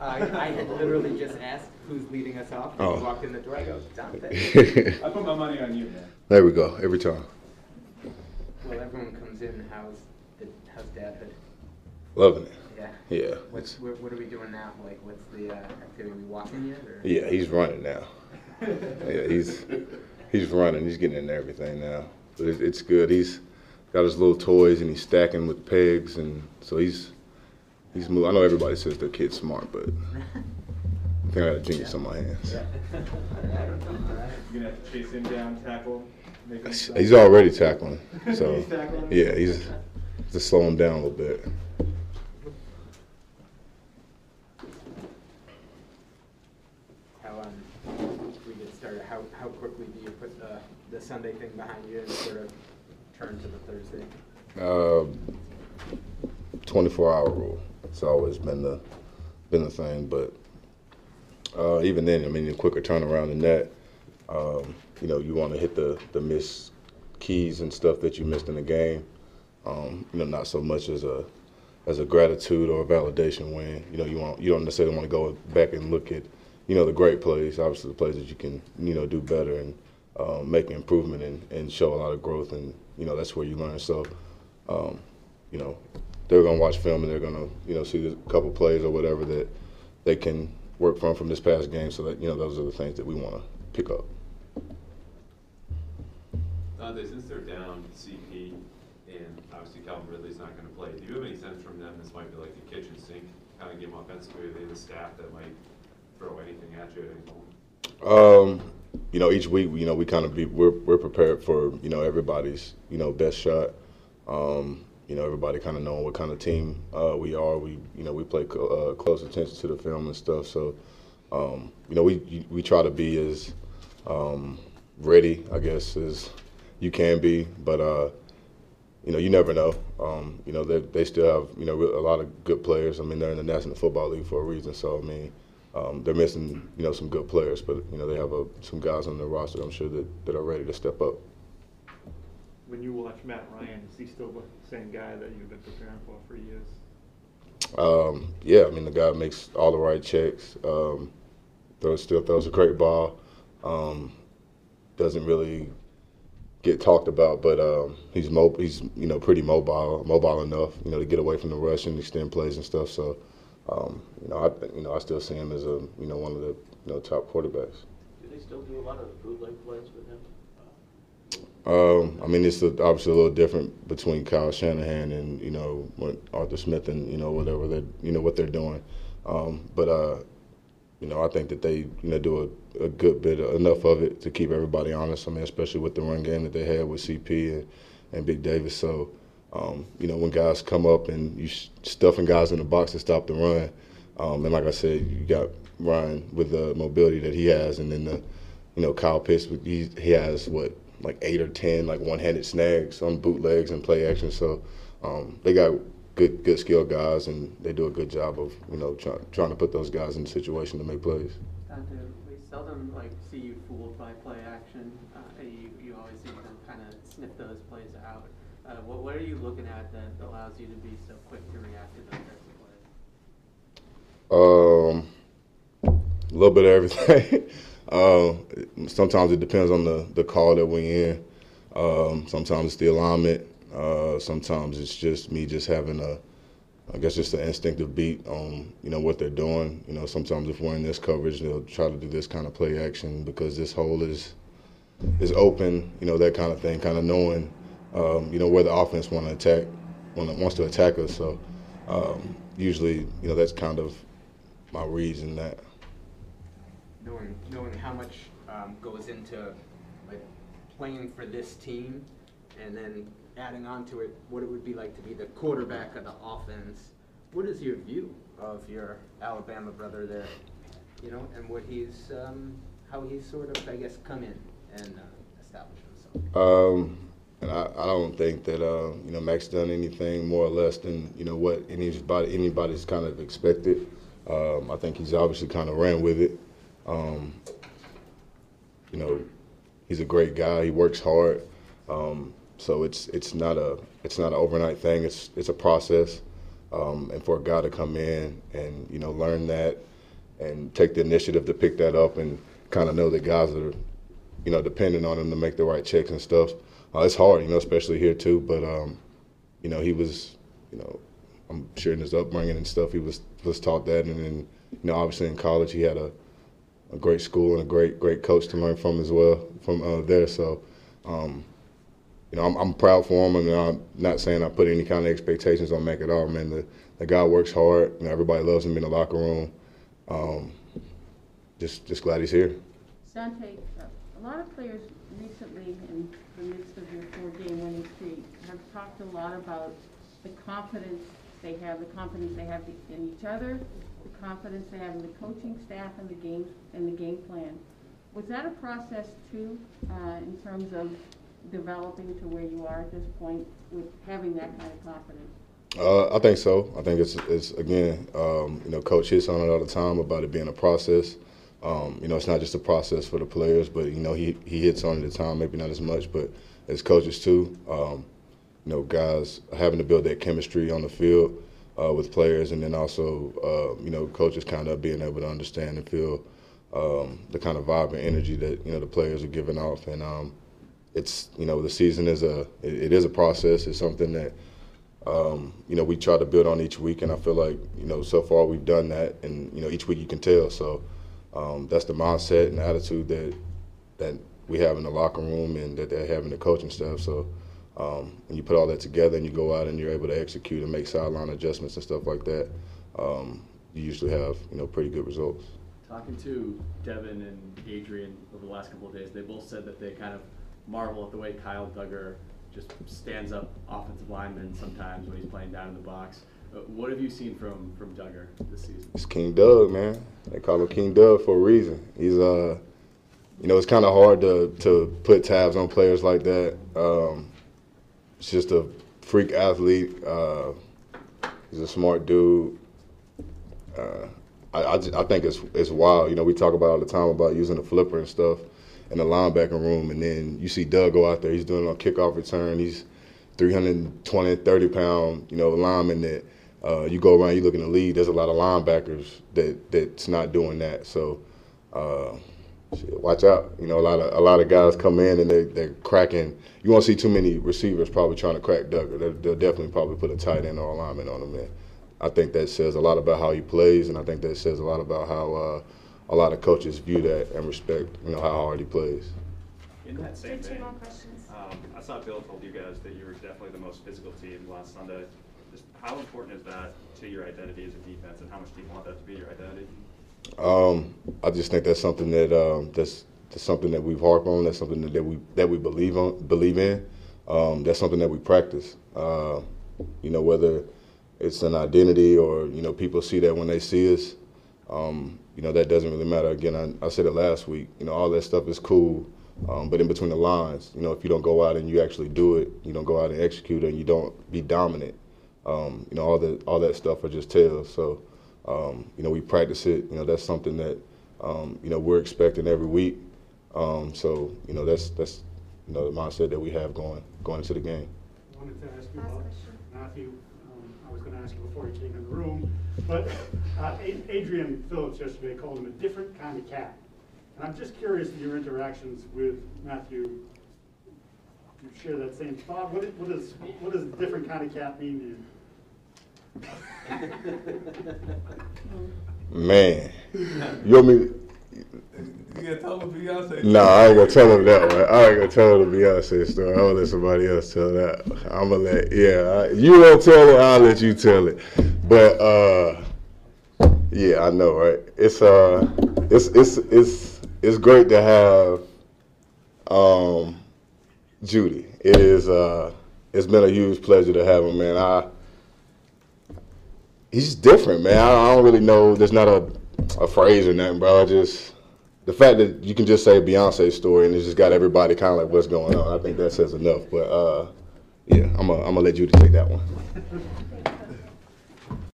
I, I had literally just asked who's leading us off. And Oh. he walked in the door. I go, Dont'a. I put my money on you, man. there we go. Every time. well, everyone comes in. How's the, how's dadhood? Loving it. Yeah. Yeah. What's what, what are we doing now? Like, what's the uh, activity? we walking yet? Or? Yeah, he's running now. Yeah, he's he's running. He's getting into everything now. But it's, it's good. He's got his little toys and he's stacking with pegs, and so he's he's moving. I know everybody says their kid's smart, but I think I got a genius on my hands. Yeah. I don't know. All right. You're gonna have to chase him down, tackle, make him stop. He's already tackling, so He's tackling? yeah, he's just slow him down a little bit. How um, we get started? How how quickly do you put the the Sunday thing behind you and sort of turn to the Thursday? Uh, 24 hour rule. It's always been the been the thing, but uh, even then, I mean, the quicker turnaround than that, um, you know, you want to hit the the missed keys and stuff that you missed in the game. Um, you know, not so much as a as a gratitude or a validation win. You know, you want you don't necessarily want to go back and look at you know the great plays, obviously the plays that you can you know do better and um, make an improvement and, and show a lot of growth, and you know that's where you learn. So, um, you know, they're gonna watch film and they're gonna you know see a couple plays or whatever that they can work from from this past game. So that you know those are the things that we want to pick up. Dont'a, since they're down CP and obviously Calvin Ridley's not gonna play, do you have any sense from them this might be like a kitchen sink kind of game offensively? Are they the staff that might throw anything at you at any moment? Um, you know, each week, you know, we kind of be we're we're prepared for you know everybody's you know best shot. Um, you know, everybody kind of knowing what kind of team uh, we are. We you know we play uh, close attention to the film and stuff. So, um, you know, we we try to be as um, ready, I guess, as you can be. But uh, you know, you never know. Um, you know, they they still have you know a lot of good players. I mean, they're in the National Football League for a reason. So I mean, um, they're missing you know some good players, but you know they have a, some guys on their roster. I'm sure that, that are ready to step up. When you watch Matt Ryan, is he still the same guy that you've been preparing for for years? Um, yeah, I mean the guy makes all the right checks. Um, throws still throws a great ball. Um, doesn't really get talked about, but um, he's mo- he's you know pretty mobile, mobile enough you know to get away from the rush and extend plays and stuff. So um, you know I you know I still see him as a you know one of the you know top quarterbacks. Do they still do a lot of bootleg plays with him? Um, I mean, it's a, obviously a little different between Kyle Shanahan and you know Arthur Smith and you know whatever they you know what they're doing. Um, but uh, you know, I think that they you know do a, a good bit enough of it to keep everybody honest. I mean, especially with the run game that they had with CP and, and Mike Davis. So, um, you know, when guys come up and you stuffing guys in the box to stop the run, um, and like I said, you got Ryan with the mobility that he has, and then the you know Kyle Pitts, he he has what like eight or ten like one-handed snags on bootlegs and play action. So um, they got good good skilled guys, and they do a good job of you know try, trying to put those guys in a situation to make plays. We seldom like see you fooled by play action. Uh, you, you always seem to kind of sniff those plays out. Uh, what, what are you looking at that allows you to be so quick to react to those types of plays? Um, a little bit of everything. uh, sometimes it depends on the, the call that we're in. Um, sometimes it's the alignment. Uh, sometimes it's just me just having a, I guess just an instinctive beat on you know what they're doing. You know, sometimes if we're in this coverage, they'll try to do this kind of play action because this hole is is open. You know that kind of thing. Kind of knowing, um, you know, where the offense want to attack, want wants to attack us. So um, usually, you know, that's kind of my reason that. Knowing knowing how much um, goes into like playing for this team, and then adding on to it what it would be like to be the quarterback of the offense. What is your view of your Alabama brother there? You know, and what he's um, how he's sort of I guess come in and uh, established himself. Um, and I, I don't think that uh, you know Mac's done anything more or less than you know what anybody anybody's kind of expected. Um, I think he's obviously kind of ran with it. Um, you know, he's a great guy. He works hard. Um, so it's it's not a it's not an overnight thing. It's it's a process. um, and for a guy to come in and you know learn that and take the initiative to pick that up and kind of know that guys are you know depending on him to make the right checks and stuff. Uh, it's hard, you know, especially here too. But um, you know, he was, you know, I'm sure in his upbringing and stuff, he was was taught that, and then you know, obviously in college, he had a a great school and a great great coach to learn from as well from uh, there. So, um, you know, I'm, I'm proud for him, and I'm not saying I put any kind of expectations on Mac at all. Man, the the guy works hard. You know, everybody loves him in the locker room. Um, just just glad he's here. Dont'a, uh, a lot of players recently, in the midst of your four-game winning streak, have talked a lot about the confidence they have, the confidence they have in each other, the confidence they have in the coaching staff and the game, and the game plan. Was that a process too, uh, in terms of developing to where you are at this point with having that kind of confidence? Uh, I think so. I think it's it's again, um, you know, Coach hits on it all the time about it being a process. Um, you know, it's not just a process for the players, but you know, he he hits on it at the time, maybe not as much, but as coaches too. Um, you know, guys having to build that chemistry on the field uh, with players, and then also, uh, you know, coaches kind of being able to understand and feel um, the kind of vibe and energy that you know the players are giving off, and um, it's you know the season is a it, it is a process. It's something that um, you know we try to build on each week, and I feel like you know so far we've done that, and you know each week you can tell. So um, that's the mindset and attitude that that we have in the locker room, and that they have in the coaching staff. So um, when you put all that together and you go out and you're able to execute and make sideline adjustments and stuff like that, um, you usually have you know pretty good results. Talking to Devin and Adrian over the last couple of days, they both said that they kind of marvel at the way Kyle Dugger just stands up offensive linemen sometimes when he's playing down in the box. Uh, what have you seen from from Dugger this season? It's King Doug, man. They call him King Doug for a reason. He's uh, you know, it's kind of hard to to put tabs on players like that. Um, it's just a freak athlete. Uh, he's a smart dude. Uh, I, I, I think it's it's wild. You know, we talk about all the time about using the flipper and stuff in the linebacker room, and then you see Doug go out there. He's doing a kickoff return. He's 320, 30 pound, you know, lineman that uh, you go around, you look in the league. There's a lot of linebackers that that's not doing that. So. Shit, watch out. You know, a lot of a lot of guys come in and they they're cracking. You won't see too many receivers probably trying to crack Dugger. They'll, they'll definitely probably put a tight end or a lineman on him. And I think that says a lot about how he plays, and I think that says a lot about how uh, a lot of coaches view that and respect. You know how hard he plays. In that same Two vein, more questions. um, I saw Bill told you guys that you were definitely the most physical team last Sunday. Just how important is that to your identity as a defense, and how much do you want that to be your identity? Um, I just think that's something that um, that's, that's something that we've harped on. That's something that, that we that we believe on believe in. Um, that's something that we practice. Uh, you know, whether it's an identity or you know people see that when they see us. Um, you know that doesn't really matter. Again, I, I said it last week. You know, all that stuff is cool, um, but in between the lines, you know, if you don't go out and you actually do it, you don't go out and execute and you don't be dominant. Um, you know, all that all that stuff are just tales. So. Um, you know, we practice it. You know, that's something that um, you know we're expecting every week. Um, so you know, that's that's you know the mindset that we have going going into the game. I wanted to ask you about. Matthew. Um, I was going to ask you before he came in the room, but uh, Adrian Phillips yesterday called him a different kind of cat. And I'm just curious in your interactions with Matthew. You share that same thought. What, what does what does different kind of cat mean to you? Man, you want me? You gotta tell him Beyonce. No, I ain't gonna tell him that one. I ain't gonna tell him the Beyonce story. I'm gonna let somebody else tell that. I'm gonna let yeah. I, you don't tell it. I'll let you tell it. But uh, yeah, I know, right? It's uh, it's it's it's it's great to have um, Judon. It is uh, it's been a huge pleasure to have him, man. I he's different, man. I, don't really know. There's not a a phrase or nothing, bro. I just the fact that you can just say Beyonce's story and it's just got everybody kind of like what's going on. I think that says enough. But uh, yeah, I'm gonna I'm gonna let you take that one.